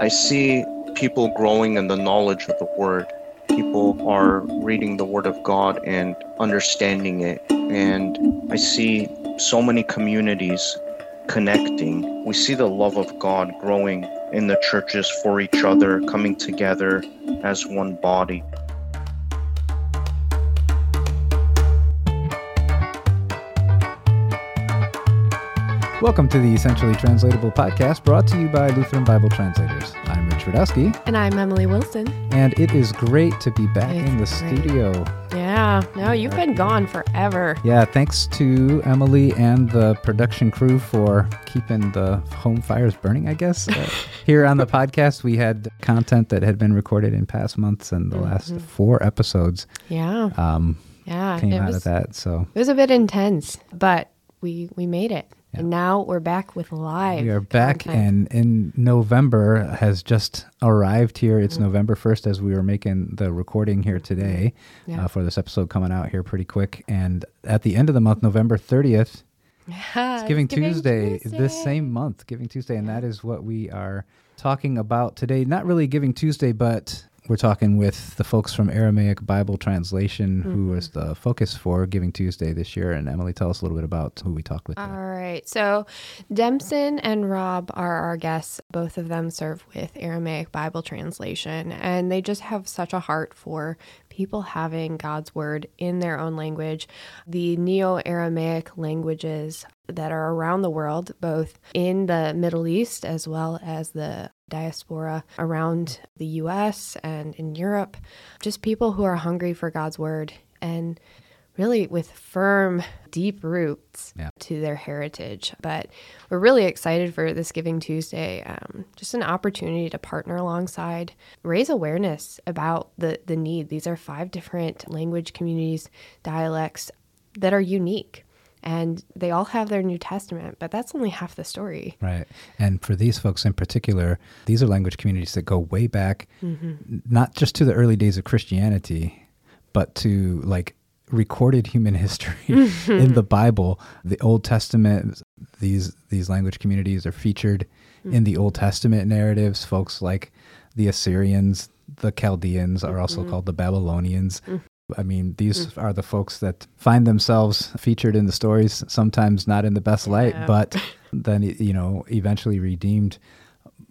I see people growing in the knowledge of the Word. People are reading the Word of God and understanding it. And I see so many communities connecting. We see the love of God growing in the churches for each other, coming together as one body. Welcome to the Essentially Translatable podcast brought to you by Lutheran Bible Translators. I'm Rich Rudowske. And I'm Emily Wilson. And it is great to be back It's in the great. studio. Yeah, no, you've been gone forever. Yeah, thanks to Emily and the production crew for keeping the home fires burning, I guess. Uh, here on the podcast, we had content that had been recorded in past months, and the last four episodes Yeah, um, yeah. came out was, of that. So It was a bit intense, but we we made it. And now we're back with live. we are back, content. and in November has just arrived here. Mm-hmm. It's November 1st as we were making the recording here today Yeah. uh, for this episode coming out here pretty quick. And at the end of the month, November 30th, Yeah, It's Giving it's Giving Tuesday, this same month, Giving Tuesday, and that is what we are talking about today. Not really Giving Tuesday, but we're talking with the folks from Aramaic Bible Translation, who mm-hmm. is the focus for Giving Tuesday this year. And Emily, tell us a little bit about who we talked with. All right. So Dempson and Rob are our guests. Both of them serve with Aramaic Bible translation, and they just have such a heart for people having God's word in their own language. The Neo Aramaic languages that are around the world, both in the Middle East as well as the diaspora around the US and in Europe, just people who are hungry for God's word and really with firm, deep roots Yeah. to their heritage. But we're really excited for this Giving Tuesday. Um, just an opportunity to partner alongside, raise awareness about the, the need. These are five different language communities, dialects that are unique. And they all have their New Testament, but that's only half the story. Right. And for these folks in particular, these are language communities that go way back, n- not just to the early days of Christianity, but to like recorded human history in mm-hmm. the Bible. The Old Testament, these these language communities are featured in the Old Testament narratives. Folks like the Assyrians, the Chaldeans are also mm-hmm. called the Babylonians. Mm. I mean, these mm. are the folks that find themselves featured in the stories, sometimes not in the best light, Yeah. but then, you know, eventually redeemed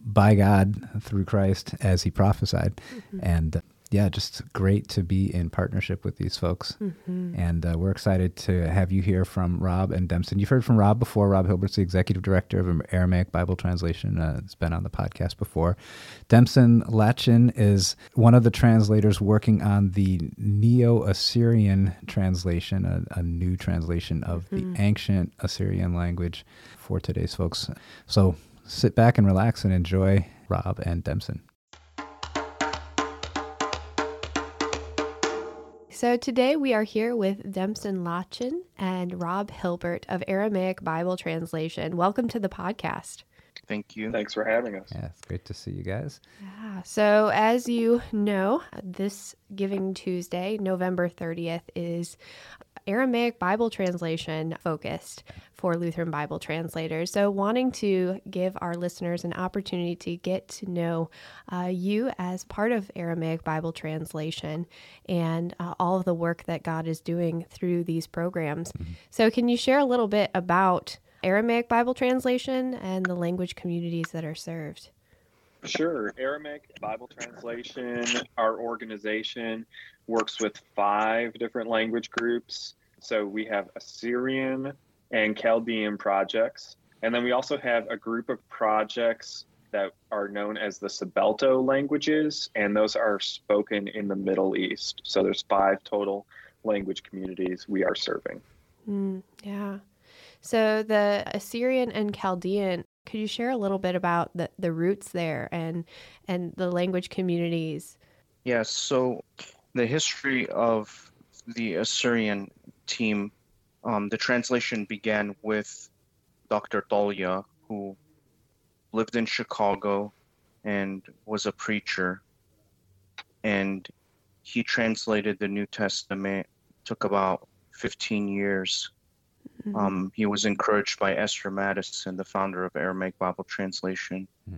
by God through Christ as he prophesied. Mm-hmm. And uh, yeah, just great to be in partnership with these folks. And uh, we're excited to have you hear from Rob and Dempson. You've heard from Rob before. Rob Hilbert's the executive director of Aramaic Bible Translation. Uh, it's been on the podcast before. Dempson Lachin is one of the translators working on the Neo Assyrian translation, a, a new translation of the ancient Assyrian language for today's folks. So sit back and relax and enjoy Rob and Dempson. So today we are here with Dempson Lachin and Rob Hilbert of Aramaic Bible Translation. Welcome to the podcast. Thank you. Thanks for having us. Yeah, it's great to see you guys. Yeah. So, as you know, this Giving Tuesday, November 30th, is Aramaic Bible translation focused for Lutheran Bible translators. So, wanting to give our listeners an opportunity to get to know uh, you as part of Aramaic Bible translation and uh, all of the work that God is doing through these programs. So, can you share a little bit about Aramaic Bible translation and the language communities that are served? Sure. Aramaic Bible Translation, our organization works with five different language groups. So we have Assyrian and Chaldean projects. And then we also have a group of projects that are known as the Sabelto languages, and those are spoken in the Middle East. So there's five total language communities we are serving. Mm, yeah. So the Assyrian and Chaldean, could you share a little bit about the, the roots there and and the language communities? Yes, so the history of the Assyrian team, um, the translation began with Dr. Dahlia, who lived in Chicago and was a preacher. And he translated the New Testament, took about 15 years. Mhm. Um, he was encouraged by Esther Madison, the founder of Aramaic Bible Translation. Hmm.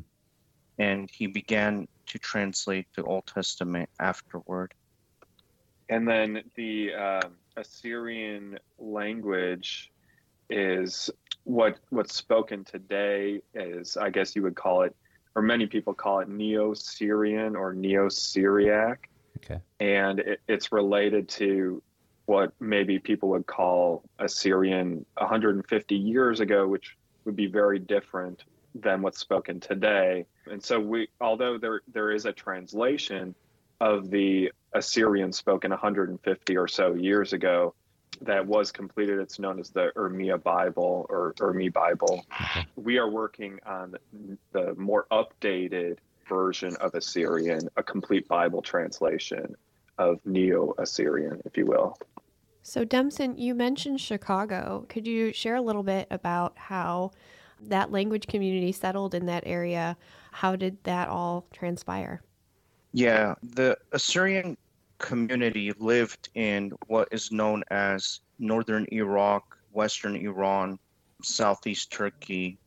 and he began to translate the Old Testament afterward. And then the uh, Assyrian language is what what's spoken today is I guess you would call it, or many people call it Neo-Syrian or Neo-Syriac. Okay. And it, it's related to what maybe people would call Assyrian 150 years ago, which would be very different than what's spoken today. And so we, although there there is a translation of the Assyrian spoken 150 or so years ago that was completed, it's known as the Urmia Bible or Urmi Bible. We are working on the more updated version of Assyrian, a complete Bible translation of Neo Assyrian, if you will. So, Demson, you mentioned Chicago. Could you share a little bit about how that language community settled in that area? How did that all transpire? Yeah, the Assyrian community lived in what is known as northern Iraq, western Iran, southeast Turkey,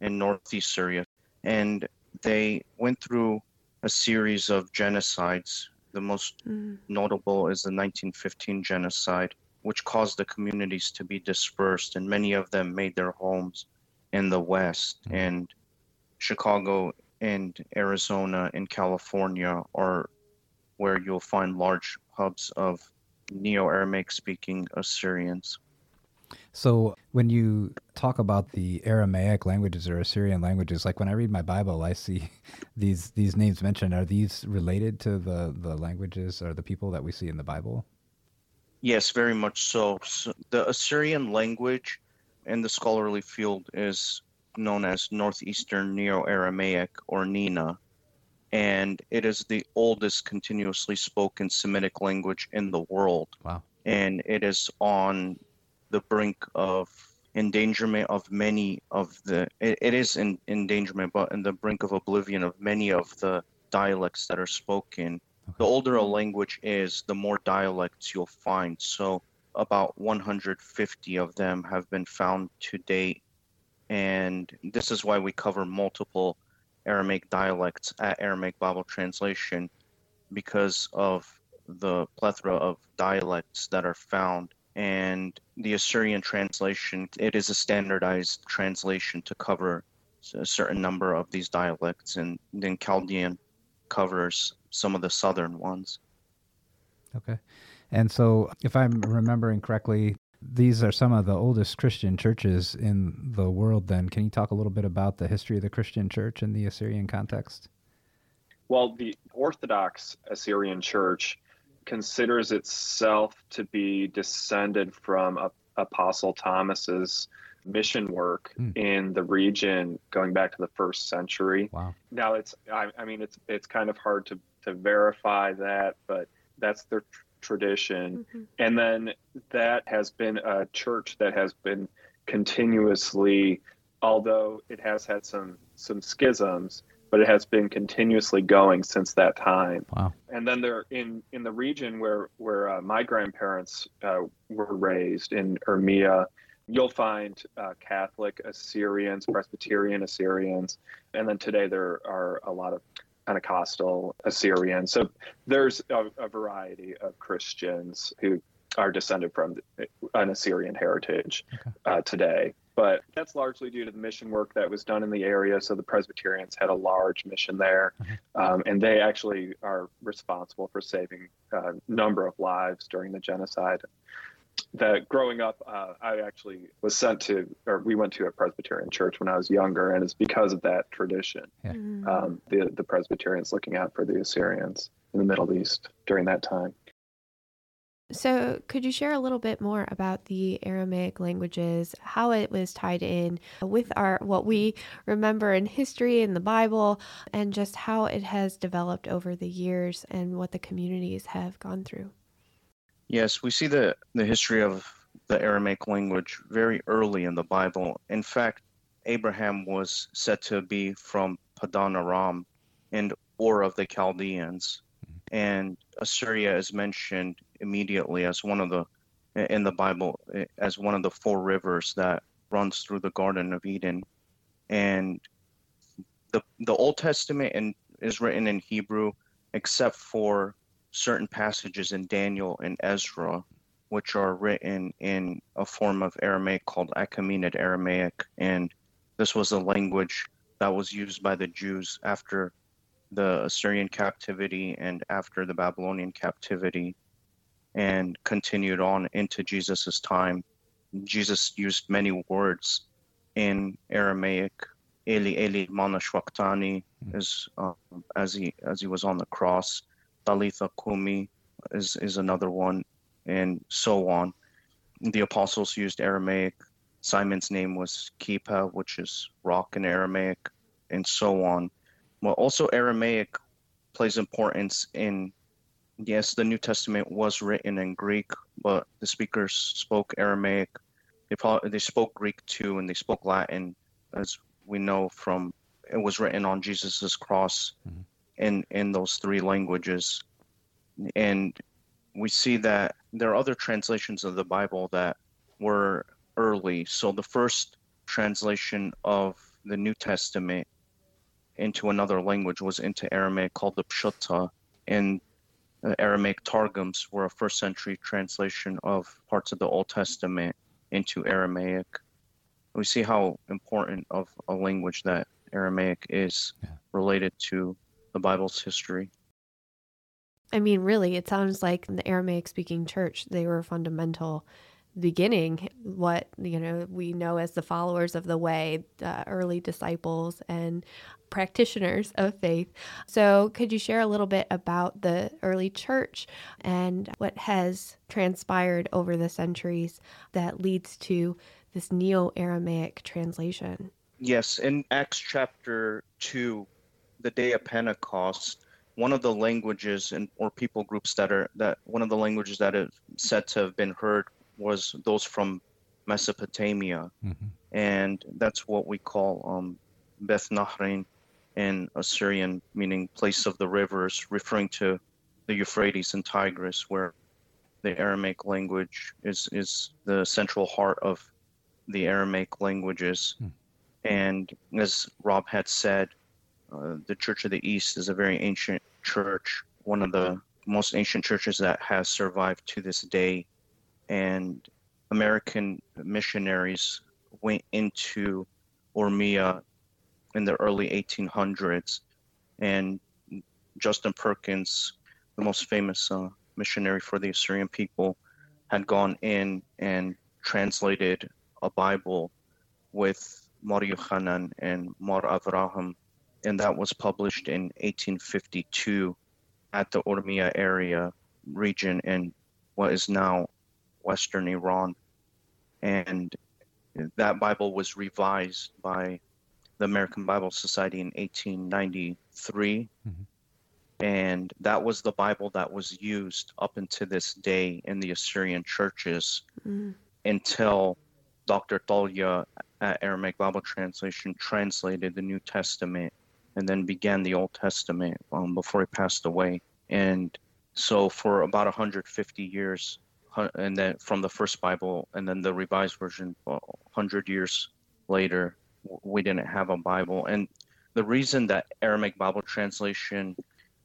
and northeast Syria. And they went through a series of genocides. The most mm. notable is the 1915 genocide, which caused the communities to be dispersed, and many of them made their homes in the West. Mm. And Chicago and Arizona and California are where you'll find large hubs of Neo Aramaic speaking Assyrians. So, when you talk about the Aramaic languages or Assyrian languages, like when I read my Bible, I see these these names mentioned. Are these related to the the languages or the people that we see in the Bible? Yes, very much so. so the Assyrian language in the scholarly field is known as Northeastern Neo Aramaic or NENA, and it is the oldest continuously spoken Semitic language in the world. Wow. And it is on the brink of endangerment of many of the it, it is in endangerment but in the brink of oblivion of many of the dialects that are spoken. Okay. the older a language is the more dialects you'll find. So about 150 of them have been found to date. And this is why we cover multiple aramaic dialects at aramaic bible translation because of the plethora of dialects that are found and the Assyrian translation, it is a standardized translation to cover a certain number of these dialects, and then Chaldean covers some of the southern ones. Okay. And so, if I'm remembering correctly, these are some of the oldest Christian churches in the world, then. Can you talk a little bit about the history of the Christian church in the Assyrian context? Well, the Orthodox Assyrian church considers itself to be descended from Apostle Thomas's mission work mm. in the region going back to the first century. Wow. Now it's I, I, mean it's it's kind of hard to to verify that, but that's their tr- tradition. Mm-hmm. And then that has been a church that has been continuously although it has had some some schisms but it has been continuously going since that time. Wow. And then there in in the region where where uh, my grandparents uh, were raised in Urmia, you'll find uh, Catholic Assyrians, Presbyterian Assyrians, and then today there are a lot of Pentecostal Assyrians. So there's a, a variety of Christians who are descended from an Assyrian heritage okay. uh, today. But that's largely due to the mission work that was done in the area. So the Presbyterians had a large mission there, mm-hmm. um, and they actually are responsible for saving a number of lives during the genocide. That growing up, uh, I actually was sent to, or we went to a Presbyterian church when I was younger, and it's because of that tradition. Yeah. Mm-hmm. Um, the the Presbyterians looking out for the Assyrians in the Middle East during that time. So, could you share a little bit more about the Aramaic languages, how it was tied in with our what we remember in history in the Bible, and just how it has developed over the years and what the communities have gone through? Yes, we see the, the history of the Aramaic language very early in the Bible. In fact, Abraham was said to be from Padan Aram and or of the Chaldeans. Mm-hmm. And Assyria is mentioned immediately as one of the in the Bible as one of the four rivers that runs through the Garden of Eden, and the the Old Testament and is written in Hebrew, except for certain passages in Daniel and Ezra, which are written in a form of Aramaic called Achaemenid Aramaic, and this was a language that was used by the Jews after the Assyrian captivity and after the Babylonian captivity, and continued on into Jesus's time. Jesus used many words in Aramaic. Eli Eli mana shwaktani is um, as he as he was on the cross. Talitha kumi is is another one, and so on. The apostles used Aramaic. Simon's name was Kipa, which is rock in Aramaic, and so on. Well, also Aramaic plays importance in yes, the New Testament was written in Greek, but the speakers spoke Aramaic. They probably they spoke Greek too, and they spoke Latin, as we know from it was written on Jesus's cross mm-hmm. in in those three languages, and we see that there are other translations of the Bible that were early. So the first translation of the New Testament into another language was into Aramaic called the Pshuta, and Uh, Aramaic Targums were a first century translation of parts of the Old Testament into Aramaic. We see how important of a language that Aramaic is yeah. related to the Bible's history. I mean, really, it sounds like the Aramaic speaking church, they were fundamental beginning what you know we know as the followers of the way the early disciples and practitioners of faith. So could you share a little bit about the early church and what has transpired over the centuries that leads to this neo-aramaic translation? Yes in acts chapter 2 the day of pentecost one of the languages and or people groups that are that one of the languages that is said to have been heard was those from Mesopotamia, mm-hmm. and that's what we call um, Beth Nahrain in Assyrian, meaning place of the rivers, referring to the Euphrates and Tigris, where the Aramaic language is is the central heart of the Aramaic languages. Mm. And as Rob had said, uh, the Church of the East is a very ancient church, one of the most ancient churches that has survived to this day and American missionaries went into Ormia in the early 1800s, and Justin Perkins, the most famous uh, missionary for the Assyrian people, had gone in and translated a Bible with Mar Yochanan and Mar Avraham, and that was published in 1852 at the Ormia area region in what is now Western Iran. And that Bible was revised by the American Bible Society in 1893. Mm-hmm. And that was the Bible that was used up until this day in the Assyrian churches mm-hmm. until Dr. Tolya at Aramaic Bible Translation translated the New Testament and then began the Old Testament um, before he passed away. And so for about 150 years, and then from the first Bible, and then the Revised Version, hundred years later, we didn't have a Bible. And the reason that Aramaic Bible translation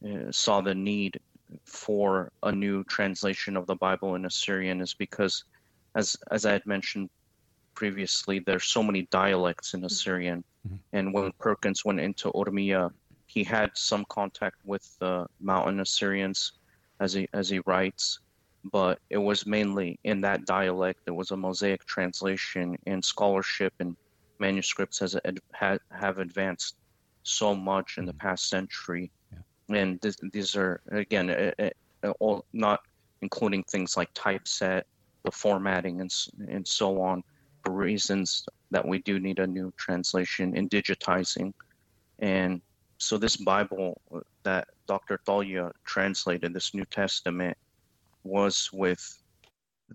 uh, saw the need for a new translation of the Bible in Assyrian is because, as as I had mentioned previously, there's so many dialects in Assyrian, mm-hmm. and when Perkins went into Ormia, he had some contact with the Mountain Assyrians, as he as he writes but it was mainly in that dialect. There was a Mosaic translation, and scholarship and manuscripts has had, have advanced so much in the mm-hmm. past century. Yeah. And this, these are again all not including things like typeset, the formatting, and and so on, for reasons that we do need a new translation in digitizing. And so this Bible that Dr. Tolya translated, this New Testament, was with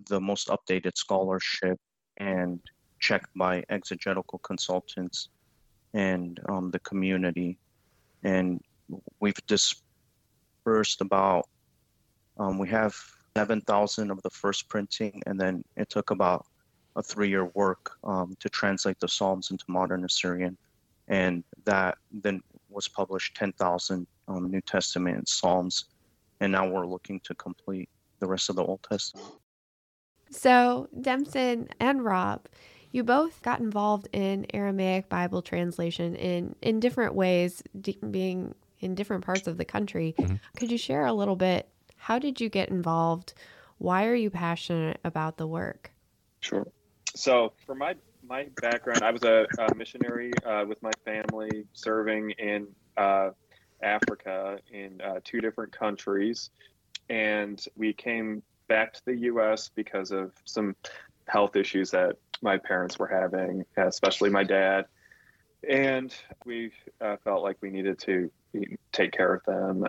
the most updated scholarship and checked by exegetical consultants and um, the community. And we've dispersed about, um, we have 7,000 of the first printing, and then it took about a three year work um, to translate the Psalms into modern Assyrian. and that then was published 10,000 um, New Testament and Psalms, and now we're looking to complete the rest of the Old Testament. So, Demson and Rob, you both got involved in Aramaic Bible translation in, in different ways, d- being in different parts of the country. Mm-hmm. Could you share a little bit? How did you get involved? Why are you passionate about the work? Sure. So, for my my background, I was a, a missionary uh, with my family serving in uh, Africa in uh, two different countries, and we came back to the U.S. because of some health issues that my parents were having, especially my dad, and we uh, felt like we needed to take care of them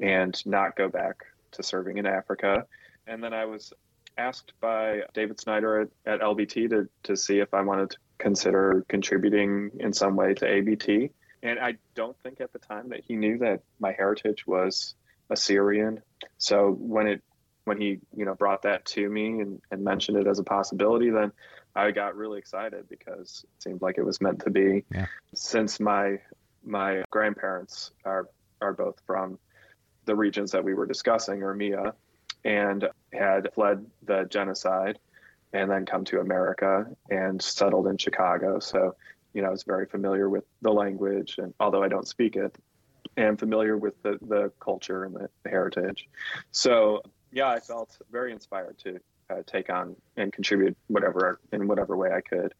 and not go back to serving in Africa. And then I was asked by David Snyder at, at LBT to, to see if I wanted to consider contributing in some way to ABT. And I don't think at the time that he knew that my heritage was Assyrian. So when it when he you know brought that to me and, and mentioned it as a possibility, then I got really excited because it seemed like it was meant to be. Yeah. Since my my grandparents are are both from the regions that we were discussing, Urmia, and had fled the genocide and then come to America and settled in Chicago. So, you know, I was very familiar with the language, and although I don't speak it, am familiar with the, the culture and the, the heritage. So, yeah, I felt very inspired to uh, take on and contribute whatever in whatever way I could.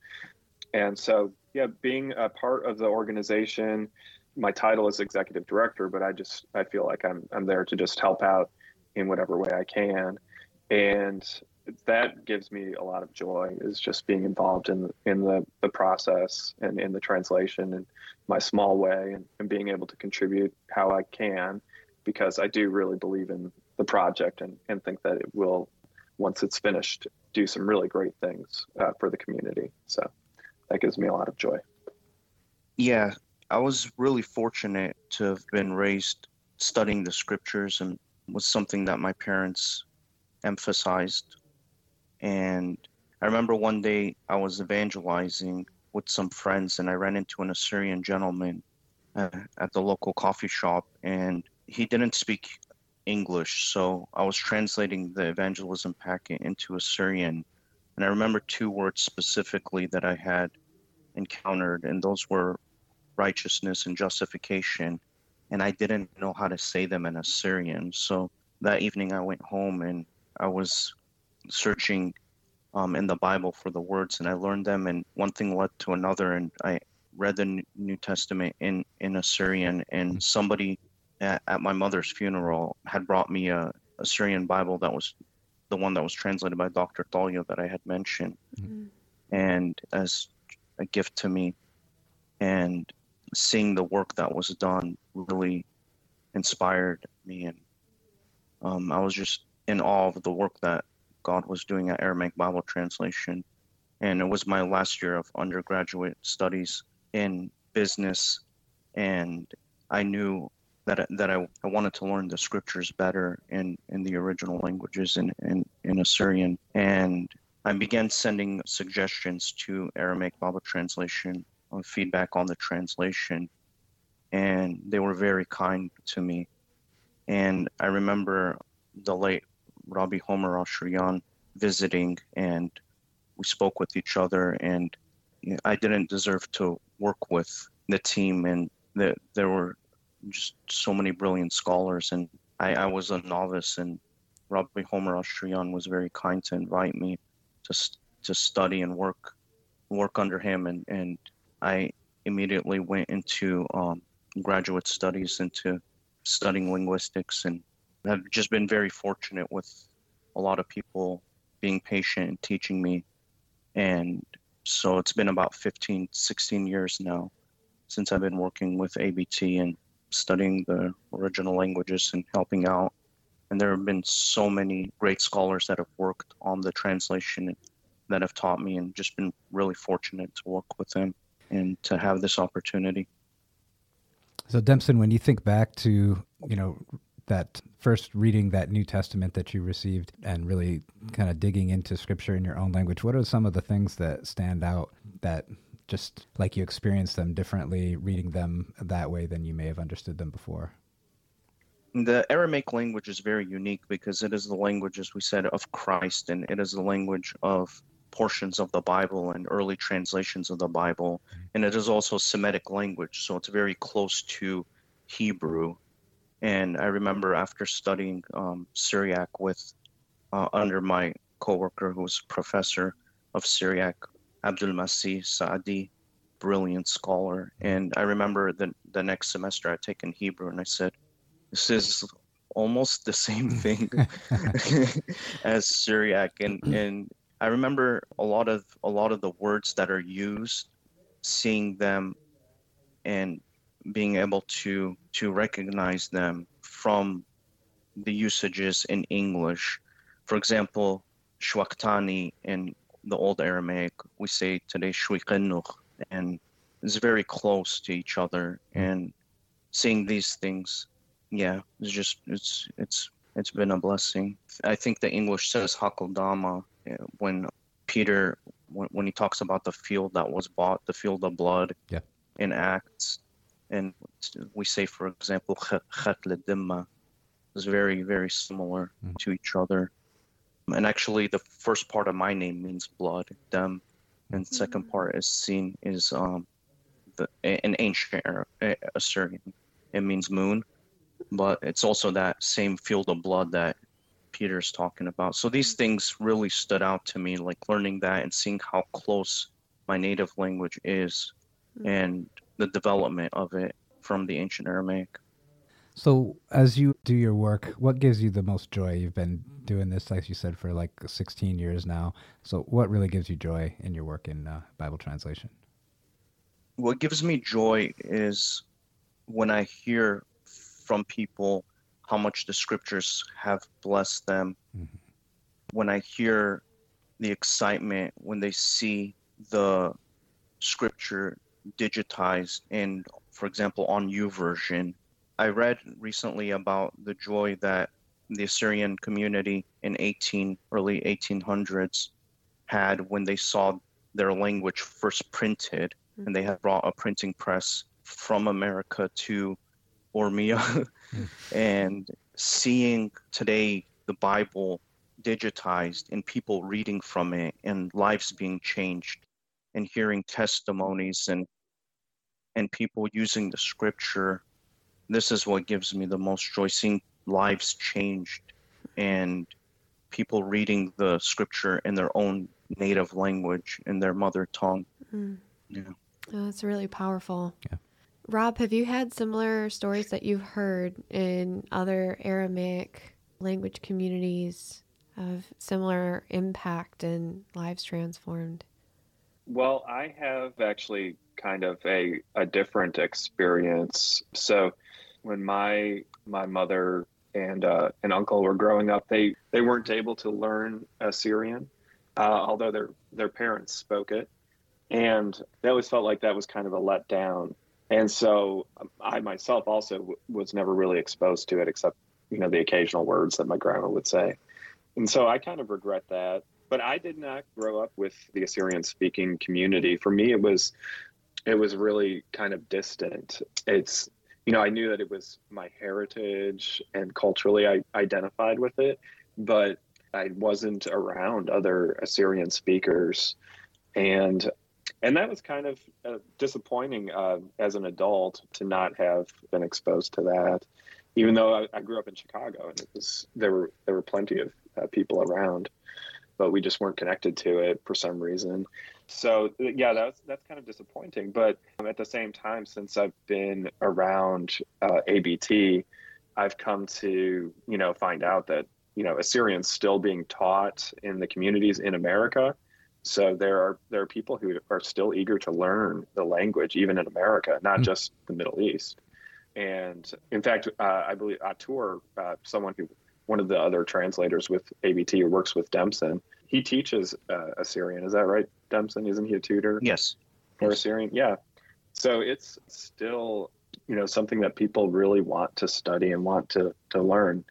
And so, yeah, being a part of the organization, my title is executive director, but I just I feel like I'm I'm there to just help out in whatever way I can, and that gives me a lot of joy is just being involved in in the, the process and in the translation in my small way and, and being able to contribute how I can because I do really believe in the project and, and think that it will once it's finished do some really great things uh, for the community. So that gives me a lot of joy. Yeah I was really fortunate to have been raised studying the scriptures and was something that my parents emphasized and I remember one day I was evangelizing with some friends, and I ran into an Assyrian gentleman uh, at the local coffee shop, and he didn't speak English, so I was translating the evangelism packet into Assyrian. And I remember two words specifically that I had encountered, and those were righteousness and justification. And I didn't know how to say them in Assyrian. So that evening I went home and I was searching um, in the Bible for the words, and I learned them, and one thing led to another, and I read the New Testament in in Assyrian, and mm-hmm. somebody at, at my mother's funeral had brought me a Assyrian Bible that was the one that was translated by Dr. Thalia that I had mentioned, mm-hmm. and as a gift to me, and seeing the work that was done really inspired me, and um, I was just in awe of the work that God was doing at Aramaic Bible translation. And it was my last year of undergraduate studies in business. And I knew that, that I, I wanted to learn the scriptures better in, in the original languages in, in, in Assyrian. And I began sending suggestions to Aramaic Bible translation on feedback on the translation. And they were very kind to me. And I remember the late Rabbi Homer Ashriyan visiting, and we spoke with each other. And I didn't deserve to work with the team, and the, there were just so many brilliant scholars, and I, I was a novice, and Robbie Homer Ashriyan was very kind to invite me to to study and work work under him, and and I immediately went into um, graduate studies into studying linguistics and have just been very fortunate with a lot of people being patient and teaching me. And so it's been about 15, 16 years now since I've been working with ABT and studying the original languages and helping out. And there have been so many great scholars that have worked on the translation that have taught me, and just been really fortunate to work with them and to have this opportunity. So, Demson, when you think back to you know that first reading that New Testament that you received and really kind of digging into scripture in your own language, what are some of the things that stand out that just like you experience them differently reading them that way than you may have understood them before? The Aramaic language is very unique because it is the language, as we said, of Christ, and it is the language of portions of the Bible and early translations of the Bible. Mm-hmm. And it is also Semitic language, so it's very close to Hebrew. And I remember after studying um, Syriac with uh, under my coworker who was professor of Syriac, Abdul Masih Saadi, brilliant scholar. And I remember the the next semester I'd taken Hebrew, and I said, "This is almost the same thing as Syriac." And and I remember a lot of a lot of the words that are used, seeing them, and being able to to recognize them from the usages in English. For example, shwaktani in the old Aramaic, we say today shwiqenuch, and it's very close to each other. And seeing these things, yeah, it's just it's it's it's been a blessing. I think the English says hakodama eh, when Peter when, when he talks about the field that was bought, the field of blood yeah. in Acts, and we say, for example, dimma is very very similar mm. to each other. And actually, the first part of my name means blood, dem, and the second part is seen is um, the an ancient Assyrian. It means moon, but it's also that same field of blood that Peter's talking about. So these things really stood out to me, like learning that and seeing how close my native language is, mm-hmm. and the development of it from the ancient Aramaic. So, as you do your work, what gives you the most joy? You've been doing this, like you said, for like 16 years now. So, what really gives you joy in your work in uh, Bible translation? What gives me joy is when I hear from people how much the scriptures have blessed them. Mm-hmm. When I hear the excitement when they see the scripture digitized and, for example, on YouVersion I read recently about the joy that the Assyrian community in 18 early 1800s had when they saw their language first printed mm-hmm. and they had brought a printing press from America to Ormia and seeing today the Bible digitized and people reading from it and lives being changed and hearing testimonies and and people using the scripture this is what gives me the most joy seeing lives changed and people reading the scripture in their own native language in their mother tongue. Mm. yeah. Oh, that's really powerful. Yeah. Rob have you had similar stories that you've heard in other aramaic language communities of similar impact and lives transformed? Well i have actually kind of a, a different experience so when my my mother and uh, an uncle were growing up, they they weren't able to learn Assyrian, uh, although their their parents spoke it, and they always felt like that was kind of a letdown. And so um, I myself also w- was never really exposed to it, except you know the occasional words that my grandma would say. And so I kind of regret that. But I did not grow up with the Assyrian speaking community. For me, it was it was really kind of distant. It's you know, I knew that it was my heritage and culturally I identified with it, but I wasn't around other Assyrian speakers. And and that was kind of uh, disappointing uh, as an adult to not have been exposed to that, even though I, I, grew up in Chicago and it was there were there were plenty of uh, people around, but we just weren't connected to it for some reason. So yeah, that's that's kind of disappointing. But at the same time, since I've been around uh, ABT, I've come to you know find out that you know Assyrian's still being taught in the communities in America. So there are there are people who are still eager to learn the language, even in America, not mm-hmm. just the Middle East. And in fact, uh, I believe Atur, uh, someone who one of the other translators with ABT who works with Dempson, he teaches uh, Assyrian. Is that right, Dempson? Isn't he a tutor? Yes. Or Assyrian? Yeah. So it's still, you know, something that people really want to study and want to to learn,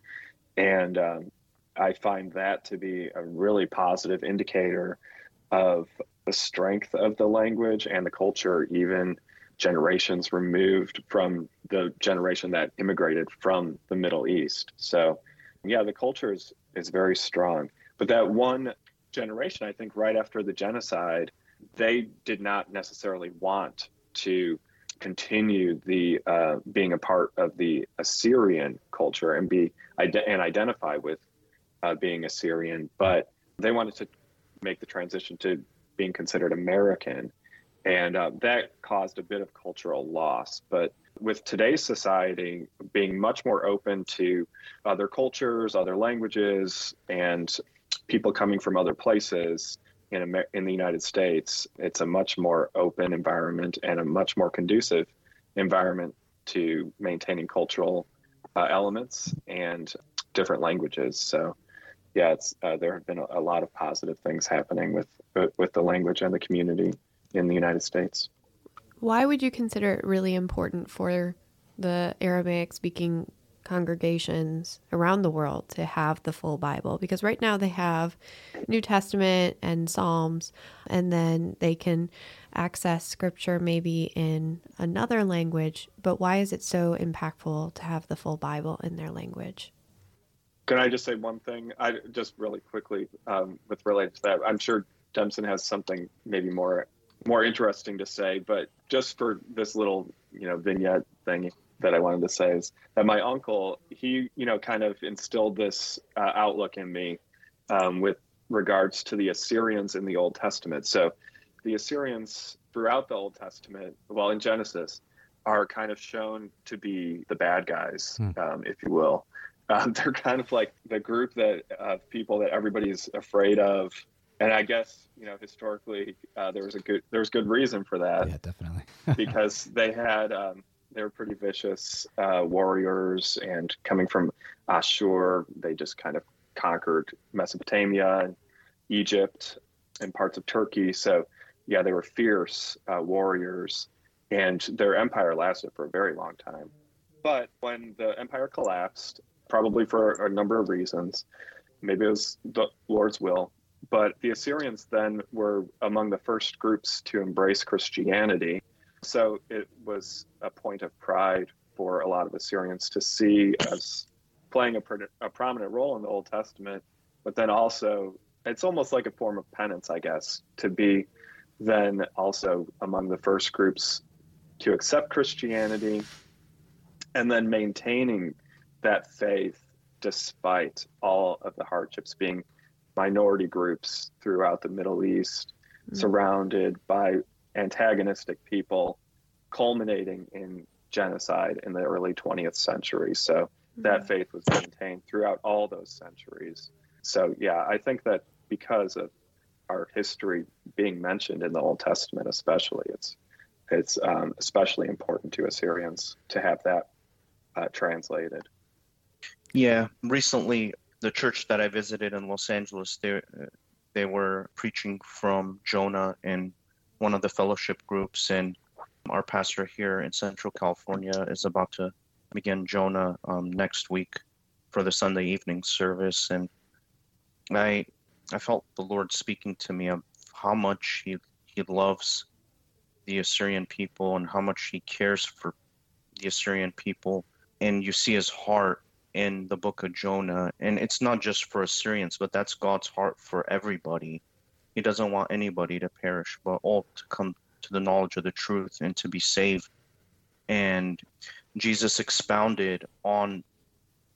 and um, I find that to be a really positive indicator of the strength of the language and the culture, even generations removed from the generation that immigrated from the Middle East. So, yeah, the culture is, is very strong. But that one generation, I think, right after the genocide, they did not necessarily want to continue the uh, being a part of the Assyrian culture and be and identify with uh, being Assyrian, but they wanted to make the transition to being considered American, and uh, that caused a bit of cultural loss. But with today's society being much more open to other cultures, other languages, and people coming from other places in Amer- in the United States, it's a much more open environment and a much more conducive environment to maintaining cultural uh, elements and different languages. So, yeah, it's uh, there have been a, a, lot of positive things happening with with the language and the community in the United States. Why would you consider it really important for the Aramaic speaking congregations around the world to have the full Bible? Because right now they have New Testament and Psalms, and then they can access scripture maybe in another language. But why is it so impactful to have the full Bible in their language? Can I just say one thing? I just really quickly um, with related to that. I'm sure Dempson has something maybe more more interesting to say, but just for this little you know vignette thing that I wanted to say is that my uncle he you know kind of instilled this uh, outlook in me um, with regards to the Assyrians in the Old Testament. So the Assyrians throughout the Old Testament, well in Genesis, are kind of shown to be the bad guys, hmm. um, if you will. Um, they're kind of like the group that of people that everybody's afraid of and I guess you know historically uh, there was a good there was good reason for that. Yeah, definitely. because they had um, they were pretty vicious uh, warriors, and coming from Ashur, they just kind of conquered Mesopotamia, and Egypt, and parts of Turkey. So yeah, they were fierce uh, warriors, and their empire lasted for a very long time. But when the empire collapsed, probably for a number of reasons, maybe it was the Lord's will, but the Assyrians then were among the first groups to embrace Christianity. So it was a point of pride for a lot of Assyrians to see us playing a, a prominent role in the Old Testament, but then also it's almost like a form of penance, I guess, to be then also among the first groups to accept Christianity and then maintaining that faith despite all of the hardships, being minority groups throughout the Middle East, mm-hmm. surrounded by antagonistic people, culminating in genocide in the early 20th century. So mm-hmm. that faith was maintained throughout all those centuries. So, yeah, I think that because of our history being mentioned in the Old Testament, especially, it's it's um, especially important to Assyrians to have that uh, translated. Yeah, recently the church that I visited in Los Angeles, they they were preaching from Jonah in one of the fellowship groups, and our pastor here in Central California is about to begin Jonah um, next week for the Sunday evening service, and I I felt the Lord speaking to me of how much he he loves the Assyrian people and how much he cares for the Assyrian people, and you see his heart in the book of Jonah. And it's not just for Assyrians, but that's God's heart for everybody. He doesn't want anybody to perish, but all to come to the knowledge of the truth and to be saved. And Jesus expounded on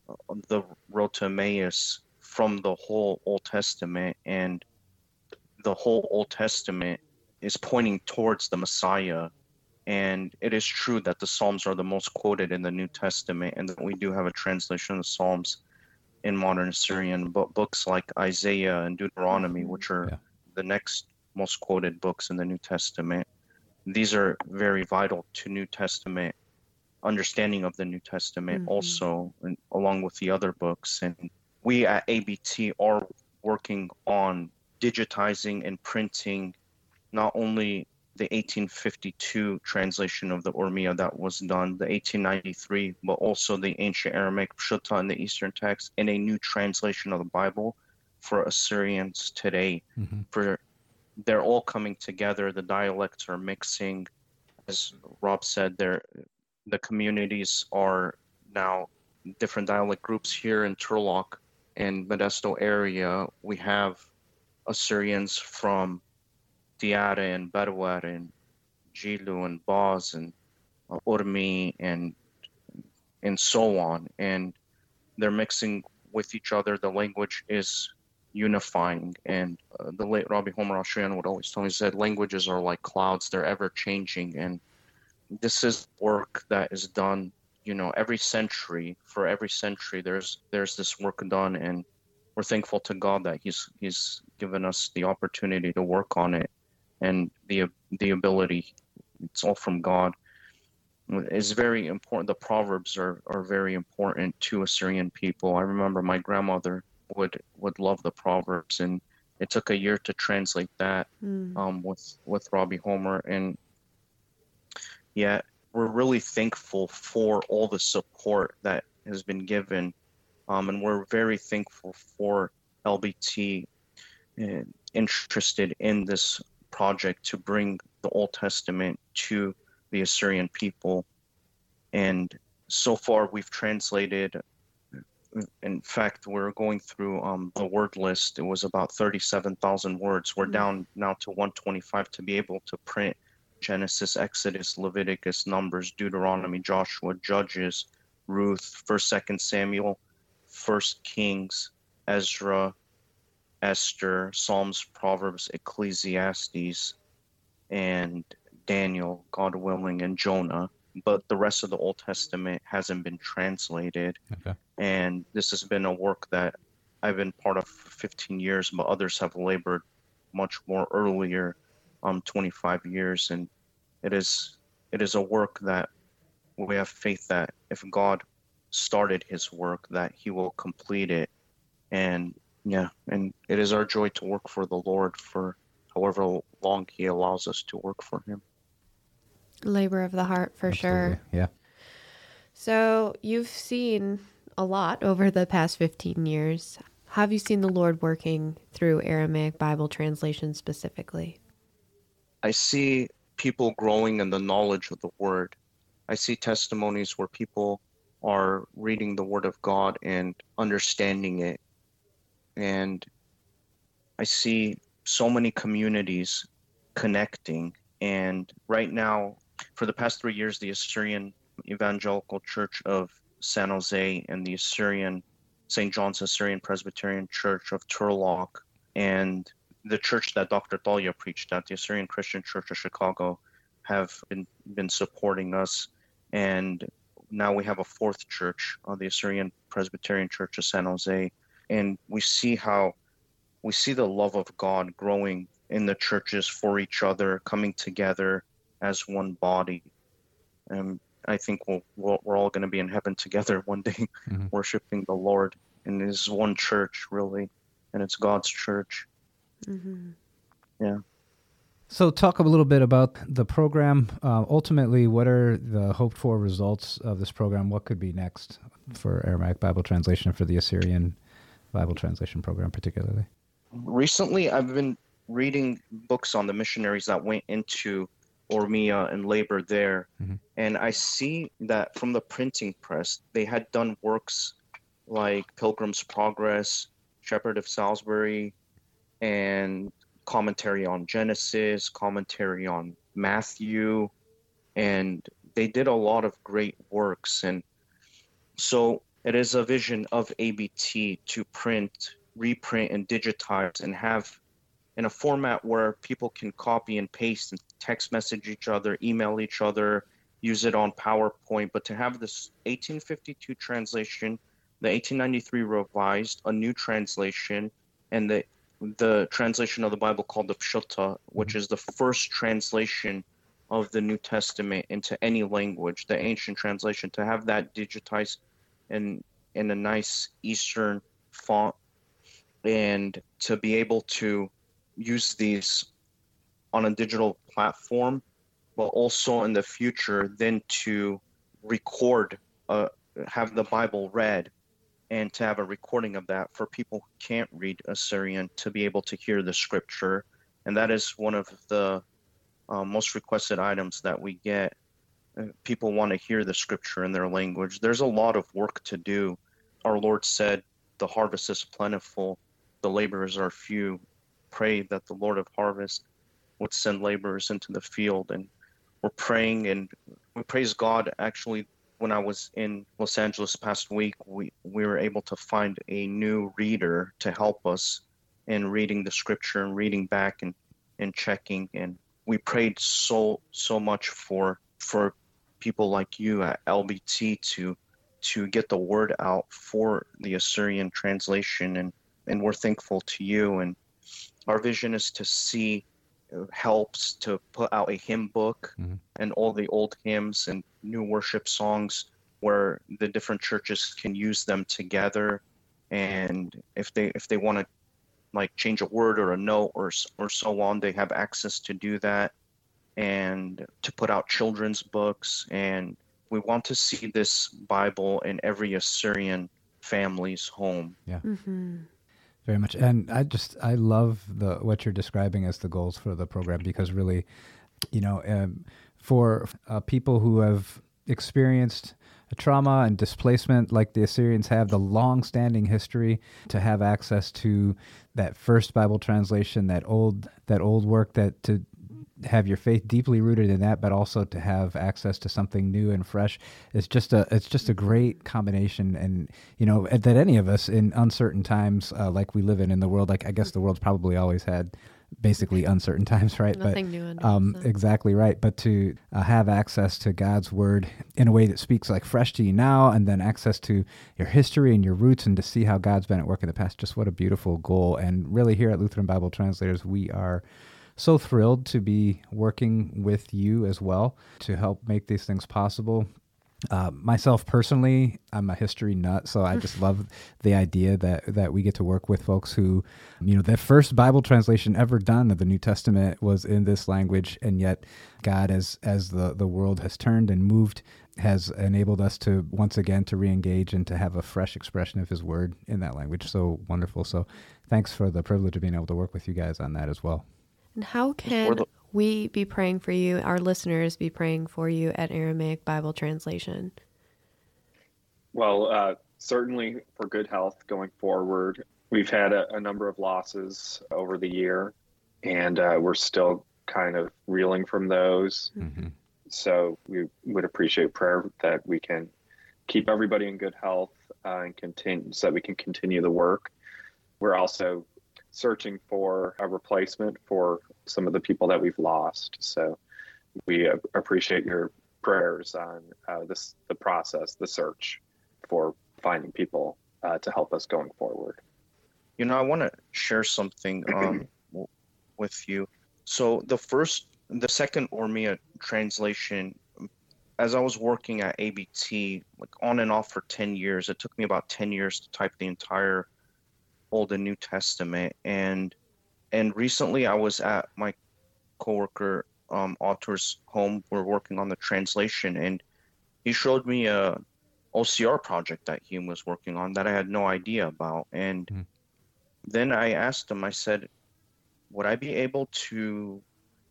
uh, the road to Emmaus from the whole Old Testament, and the whole Old Testament is pointing towards the Messiah and it is true that the Psalms are the most quoted in the New Testament, and that we do have a translation of the Psalms in modern Assyrian. But books like Isaiah and Deuteronomy, which are yeah. The next most quoted books in the New Testament, these are very vital to New Testament understanding of the New Testament, mm-hmm. also, and, along with the other books. And we at ABT are working on digitizing and printing not only the 1852 translation of the Urmia that was done, the 1893, but also the ancient Aramaic Pshuta in the Eastern text, and a new translation of the Bible for Assyrians today, mm-hmm. for they're all coming together. The dialects are mixing. As Rob said, there the communities are now different dialect groups here in Turlock and Modesto area. We have Assyrians from Diara and Bedouin and Jilu and Baz and uh, Urmi and and so on. And they're mixing with each other. The language is unifying. And uh, the late Rabbi Homer Ashryan would always tell me, he said, languages are like clouds, they're ever changing. And this is work that is done, you know, every century. For every century, there's there's this work done, and we're thankful to God that He's He's given us the opportunity to work on it, and the the ability. It's all from God. It's very important. The proverbs are, are very important to Assyrian people. I remember my grandmother would would love the proverbs, and it took a year to translate that mm. um, with with Robbie Homer, and yet we're really thankful for all the support that has been given, um, and we're very thankful for LBT uh, interested in this project to bring the Old Testament to the Assyrian people, and so far we've translated in fact, we're going through um, the word list. It was about 37,000 words. We're mm-hmm. down now to 125 to be able to print Genesis, Exodus, Leviticus, Numbers, Deuteronomy, Joshua, Judges, Ruth, 1st, 2nd Samuel, 1st Kings, Ezra, Esther, Psalms, Proverbs, Ecclesiastes, and Daniel, God willing, and Jonah but the rest of the Old Testament hasn't been translated. Okay. And this has been a work that I've been part of for 15 years, but others have labored much more earlier, um, 25 years, and it is it is a work that we have faith that if God started His work, that He will complete it, and yeah, and it is our joy to work for the Lord for however long He allows us to work for Him labor of the heart for Absolutely. sure. Yeah. So you've seen a lot over the past 15 years. Have you seen the Lord working through Aramaic Bible translation specifically? I see people growing in the knowledge of the word. I see testimonies where people are reading the word of God and understanding it. And I see so many communities connecting. And right now, for the past three years, the Assyrian Evangelical Church of San Jose and the Assyrian St. John's Assyrian Presbyterian Church of Turlock and the church that Dr. Thalia preached at, the Assyrian Christian Church of Chicago, have been, been supporting us. And now we have a fourth church, uh, the Assyrian Presbyterian Church of San Jose. And we see how we see the love of God growing in the churches for each other, coming together as one body. And I think we'll, we'll we're all going to be in heaven together one day, mm-hmm. worshiping the Lord. And it is one church, really, and it's God's church. Mm-hmm. Yeah. So, talk a little bit about the program. Uh, ultimately, what are the hoped for results of this program? What could be next for Aramaic Bible translation for the Assyrian Bible translation program, particularly? Recently, I've been reading books on the missionaries that went into Urmia and labor there. Mm-hmm. And I see that from the printing press, they had done works like Pilgrim's Progress, Shepherd of Salisbury, and commentary on Genesis, commentary on Matthew, and they did a lot of great works. And so it is a vision of ABT to print, reprint, and digitize and have in a format where people can copy and paste and text message each other, email each other, use it on PowerPoint. But to have this 1852 translation, the 1893 revised, a new translation, and the the translation of the Bible called the Peshitta, which is the first translation of the New Testament into any language, the ancient translation, to have that digitized in in a nice Eastern font, and to be able to use these on a digital platform, but also in the future then to record, uh, have the Bible read, and to have a recording of that for people who can't read Assyrian to be able to hear the scripture and that is one of the uh, most requested items that we get. Uh, people want to hear the scripture in their language. There's a lot of work to do. Our Lord said, "The harvest is plentiful, the laborers are few." Pray that the Lord of harvest would send laborers into the field, and we're praying and we praise God. Actually, when I was in Los Angeles past week, we we were able to find a new reader to help us in reading the scripture and reading back and and checking. And we prayed so so much for for people like you at LBT to to get the word out for the Assyrian translation. And and we're thankful to you. And our vision is to see uh, helps to put out a hymn book mm-hmm. and all the old hymns and new worship songs where the different churches can use them together and if they if they want to like change a word or a note or or so on they have access to do that and to put out children's books and we want to see this bible in every assyrian family's home yeah mm-hmm. Very much. And i just i love the what you're describing as the goals for the program because really you know um, for uh, people who have experienced trauma and displacement like the Assyrians have, the long standing history to have access to that first Bible translation, that old that old work that to have your faith deeply rooted in that, but also to have access to something new and fresh. It's just a it's just a great combination, and you know that any of us in uncertain times uh, like we live in in the world, like I guess the world's probably always had basically uncertain times, right? Nothing but, new under um, Exactly right. But to uh, have access to God's word in a way that speaks like fresh to you now, and then access to your history and your roots, and to see how God's been at work in the past, just what a beautiful goal. And really, here at Lutheran Bible Translators, we are so thrilled to be working with you as well to help make these things possible. Uh, myself personally, I'm a history nut, so I just love the idea that that we get to work with folks who, you know, the first Bible translation ever done of the New Testament was in this language, and yet God, as as the the world has turned and moved, has enabled us to once again to reengage and to have a fresh expression of His Word in that language. So wonderful. So, thanks for the privilege of being able to work with you guys on that as well. And how can we be praying for you, our listeners be praying for you at Aramaic Bible Translation? Well, uh, certainly for good health going forward. We've had a, a number of losses over the year, and uh, we're still kind of reeling from those. Mm-hmm. So we would appreciate prayer that we can keep everybody in good health uh, and continue so that we can continue the work. We're also searching for a replacement for some of the people that we've lost. So we appreciate your prayers on uh, this the process, the search for finding people uh, to help us going forward. You know, I want to share something um, with you. So the first, the second Urmia translation, as I was working at ABT, like on and off for ten years, it took me about ten years to type the entire Old and New Testament, and and recently I was at my coworker um, author's home. We're working on the translation, and he showed me a OCR project that he was working on that I had no idea about. And mm. then I asked him. I said, "Would I be able to?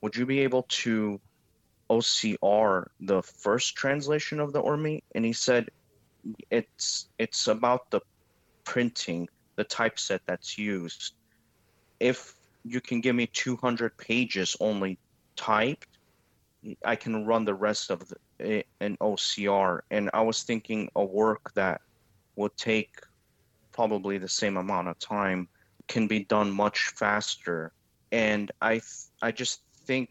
Would you be able to OCR the first translation of the Urmi?" And he said, "It's it's about the printing." The typeset that's used. If you can give me 200 pages only typed, I can run the rest of the, an OCR. And I was thinking a work that would take probably the same amount of time can be done much faster. And I, I just think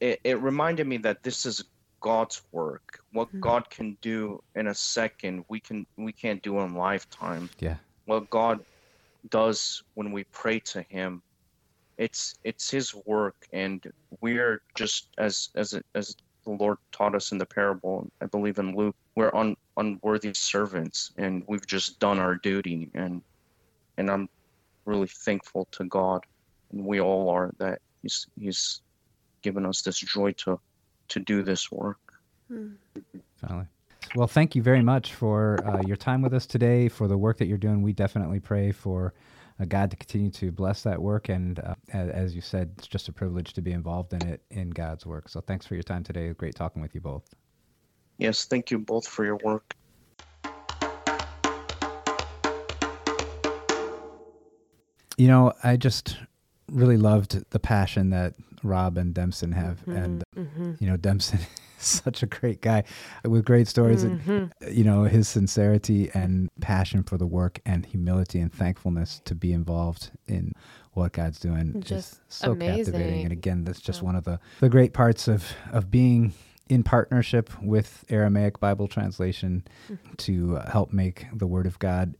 it, it reminded me that this is God's work. What mm-hmm. God can do in a second, we can we can't do in lifetime. Yeah. What God does when we pray to him. It's it's his work and we're just as as as the lord taught us in the parable i believe in luke we're un, unworthy servants and we've just done our duty and and i'm really thankful to god and we all are that he's he's given us this joy to to do this work. Hmm. Finally Well, thank you very much for uh, your time with us today, for the work that you're doing. We definitely pray for uh, God to continue to bless that work. And uh, as you said, it's just a privilege to be involved in it in God's work. So thanks for your time today. Great talking with you both. Yes, thank you both for your work. You know, I just really loved the passion that Rob and Dempson have, mm-hmm, and mm-hmm. you know, Dempson is such a great guy with great stories, mm-hmm. and you know, his sincerity and passion for the work, and humility and thankfulness to be involved in what God's doing just is so amazing. captivating. And again, that's just yeah. one of the the great parts of of being in partnership with Aramaic Bible translation mm-hmm. to help make the Word of God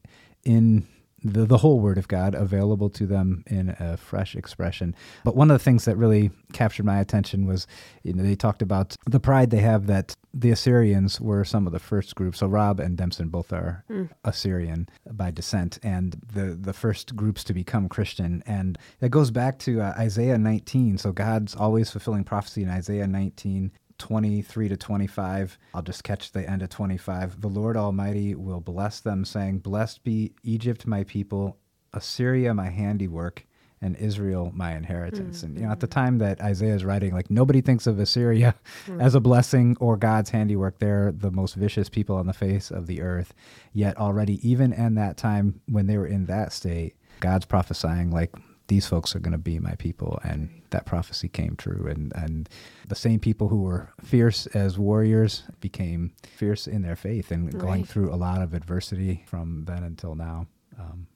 in the, the whole Word of God available to them in a fresh expression. But one of the things that really captured my attention was, you know, they talked about the pride they have that the Assyrians were some of the first groups. So Rob and Dempson both are mm. Assyrian by descent, and the the first groups to become Christian. And that goes back to uh, Isaiah 19. So God's always fulfilling prophecy in Isaiah 19 23 to 25. I'll just catch the end of 25. The Lord Almighty will bless them, saying, Blessed be Egypt, my people, Assyria, my handiwork, and Israel, my inheritance. Mm-hmm. And you know, at the time that Isaiah is writing, like nobody thinks of Assyria mm-hmm. as a blessing or God's handiwork. They're the most vicious people on the face of the earth. Yet already, even in that time when they were in that state, God's prophesying like these folks are going to be my people and that prophecy came true and and the same people who were fierce as warriors became fierce in their faith and right. going through a lot of adversity from then until now um,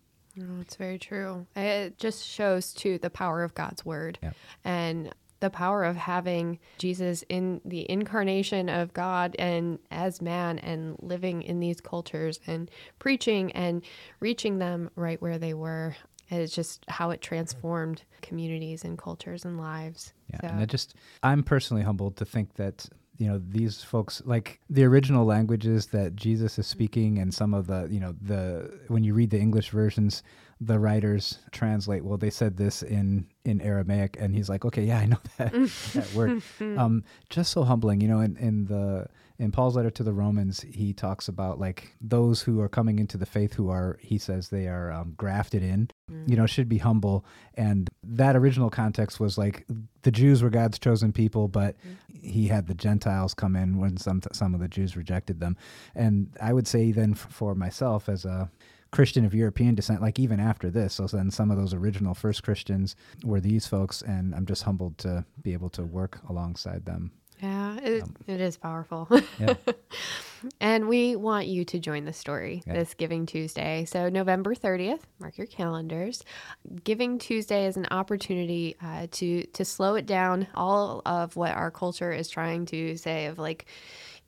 oh, it's very true it just shows too the power of god's word yeah. and the power of having Jesus in the incarnation of God and as man and living in these cultures and preaching and reaching them right where they were. And it's just how it transformed communities and cultures and lives. Yeah, so. and I just I'm personally humbled to think that you know these folks like the original languages that Jesus is speaking and some of the you know the when you read the English versions the writers translate well they said this in in Aramaic and he's like okay yeah I know that that word um just so humbling you know in in the in Paul's letter to the Romans, he talks about like those who are coming into the faith who are, he says, they are um, grafted in, mm. you know, should be humble. And that original context was like the Jews were God's chosen people, but mm. he had the Gentiles come in when some some of the Jews rejected them. And I would say then for myself as a Christian of European descent, like even after this. So then some of those original first Christians were these folks, and I'm just humbled to be able to work alongside them. Yeah, it, um, it is powerful. Yeah. and we want you to join the story yeah. this Giving Tuesday. So, November 30th, mark your calendars. Giving Tuesday is an opportunity uh, to, to slow it down, all of what our culture is trying to say of like,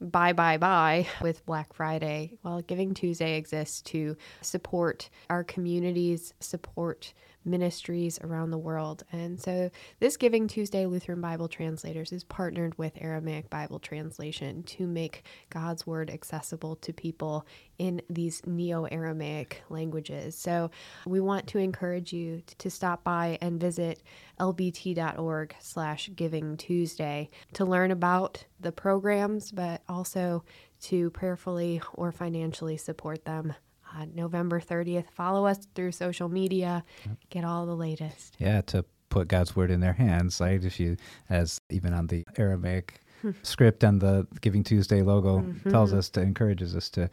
buy, buy, buy with Black Friday. Well, Giving Tuesday exists to support our communities, support ministries around the world. And so this Giving Tuesday Lutheran Bible Translators is partnered with Aramaic Bible Translation to make God's Word accessible to people in these Neo Aramaic languages. So we want to encourage you to stop by and visit lbt.org slash giving Tuesday to learn about the programs, but also to prayerfully or financially support them uh, November 30th. Follow us through social media, get all the latest. Yeah, to put God's word in their hands, right? If you, as even on the Aramaic script and the Giving Tuesday logo mm-hmm. tells us to encourages us to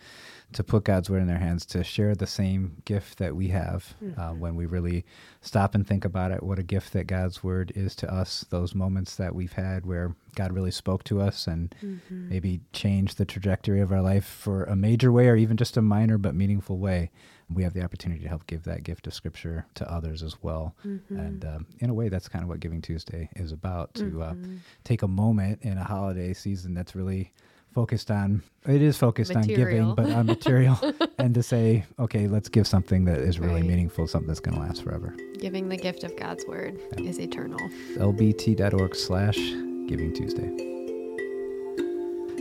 to put God's word in their hands, to share the same gift that we have uh, mm-hmm. uh, when we really stop and think about it. What a gift that God's word is to us. Those moments that we've had where God really spoke to us and mm-hmm. maybe changed the trajectory of our life for a major way or even just a minor but meaningful way we have the opportunity to help give that gift of scripture to others as well. Mm-hmm. And um, in a way, that's kind of what Giving Tuesday is about to uh, mm-hmm. uh, take a moment in a holiday season that's really focused on it is focused material. on giving but on material and to say okay let's give something that is really right. meaningful something that's going to last forever giving the gift of god's word yeah. is eternal lbt.org slash giving tuesday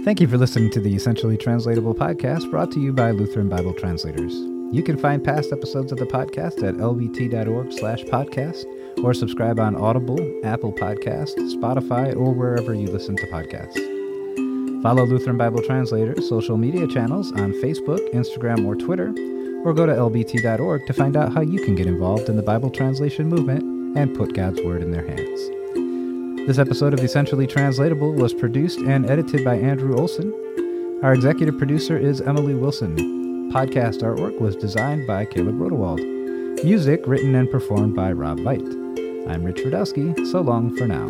thank you for listening to the essentially translatable podcast brought to you by lutheran bible translators you can find past episodes of the podcast at lbt.org slash podcast or subscribe on Audible, Apple Podcasts, Spotify, or wherever you listen to podcasts. Follow Lutheran Bible Translator's social media channels on Facebook, Instagram, or Twitter, or go to lbt.org to find out how you can get involved in the Bible translation movement and put God's Word in their hands. This episode of Essentially Translatable was produced and edited by Andrew Olson. Our executive producer is Emily Wilson. Podcast artwork was designed by Caleb Rodewald. Music written and performed by Rob Veit. I'm Rich Rudowske. So long for now.